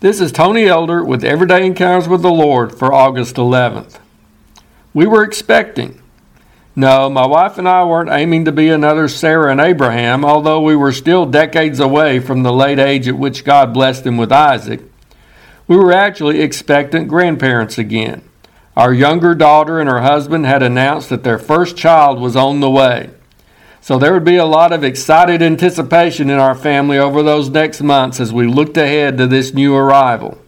This is Tony Elder with Everyday Encounters with the Lord for August 11th. We were expecting. No, my wife and I weren't aiming to be another Sarah and Abraham, although we were still decades away from the late age at which God blessed them with Isaac. We were actually expectant grandparents again. Our younger daughter and her husband had announced that their first child was on the way. So there would be a lot of excited anticipation in our family over those next months as we looked ahead to this new arrival.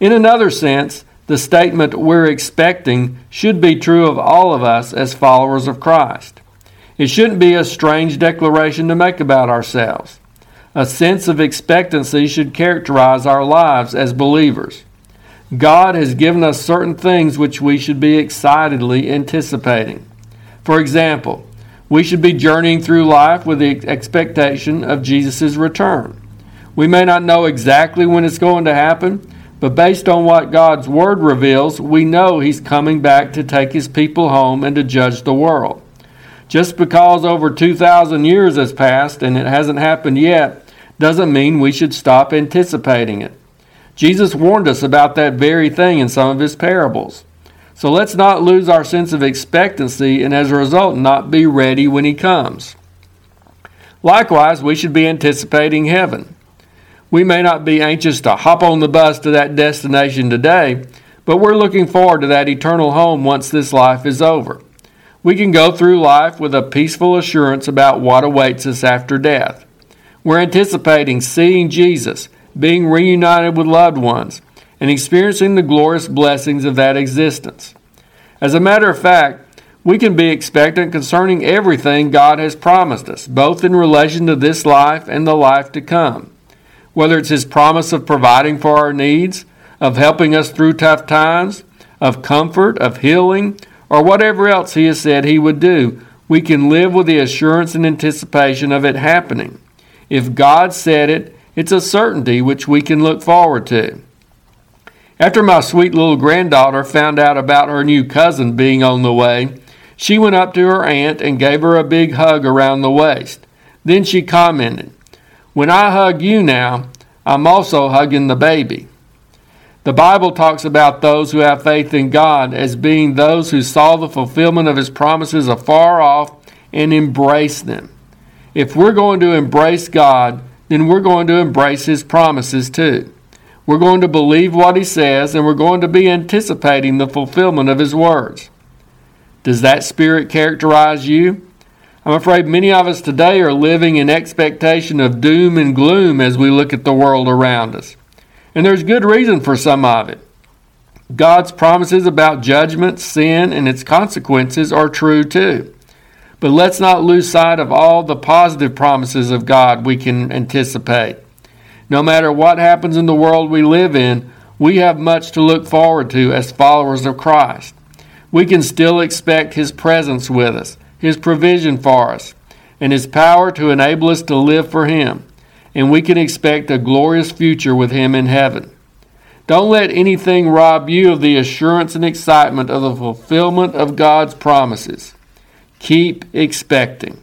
In another sense, the statement we're expecting should be true of all of us as followers of Christ. It shouldn't be a strange declaration to make about ourselves. A sense of expectancy should characterize our lives as believers. God has given us certain things which we should be excitedly anticipating. For example, we should be journeying through life with the expectation of Jesus' return. We may not know exactly when it's going to happen, but based on what God's Word reveals, we know He's coming back to take His people home and to judge the world. Just because over 2,000 years has passed and it hasn't happened yet doesn't mean we should stop anticipating it. Jesus warned us about that very thing in some of His parables. So let's not lose our sense of expectancy and as a result not be ready when He comes. Likewise, we should be anticipating heaven. We may not be anxious to hop on the bus to that destination today, but we're looking forward to that eternal home once this life is over. We can go through life with a peaceful assurance about what awaits us after death. We're anticipating seeing Jesus, being reunited with loved ones, and experiencing the glorious blessings of that existence. As a matter of fact, we can be expectant concerning everything God has promised us, both in relation to this life and the life to come. Whether it's His promise of providing for our needs, of helping us through tough times, of comfort, of healing, or whatever else He has said He would do, we can live with the assurance and anticipation of it happening. If God said it, it's a certainty which we can look forward to. After my sweet little granddaughter found out about her new cousin being on the way, she went up to her aunt and gave her a big hug around the waist. Then she commented, When I hug you now, I'm also hugging the baby. The Bible talks about those who have faith in God as being those who saw the fulfillment of His promises afar off and embrace them. If we're going to embrace God, then we're going to embrace His promises too. We're going to believe what he says, and we're going to be anticipating the fulfillment of his words. Does that spirit characterize you? I'm afraid many of us today are living in expectation of doom and gloom as we look at the world around us. And there's good reason for some of it. God's promises about judgment, sin, and its consequences are true too. But let's not lose sight of all the positive promises of God we can anticipate. No matter what happens in the world we live in, we have much to look forward to as followers of Christ. We can still expect His presence with us, His provision for us, and His power to enable us to live for Him. And we can expect a glorious future with Him in heaven. Don't let anything rob you of the assurance and excitement of the fulfillment of God's promises. Keep expecting.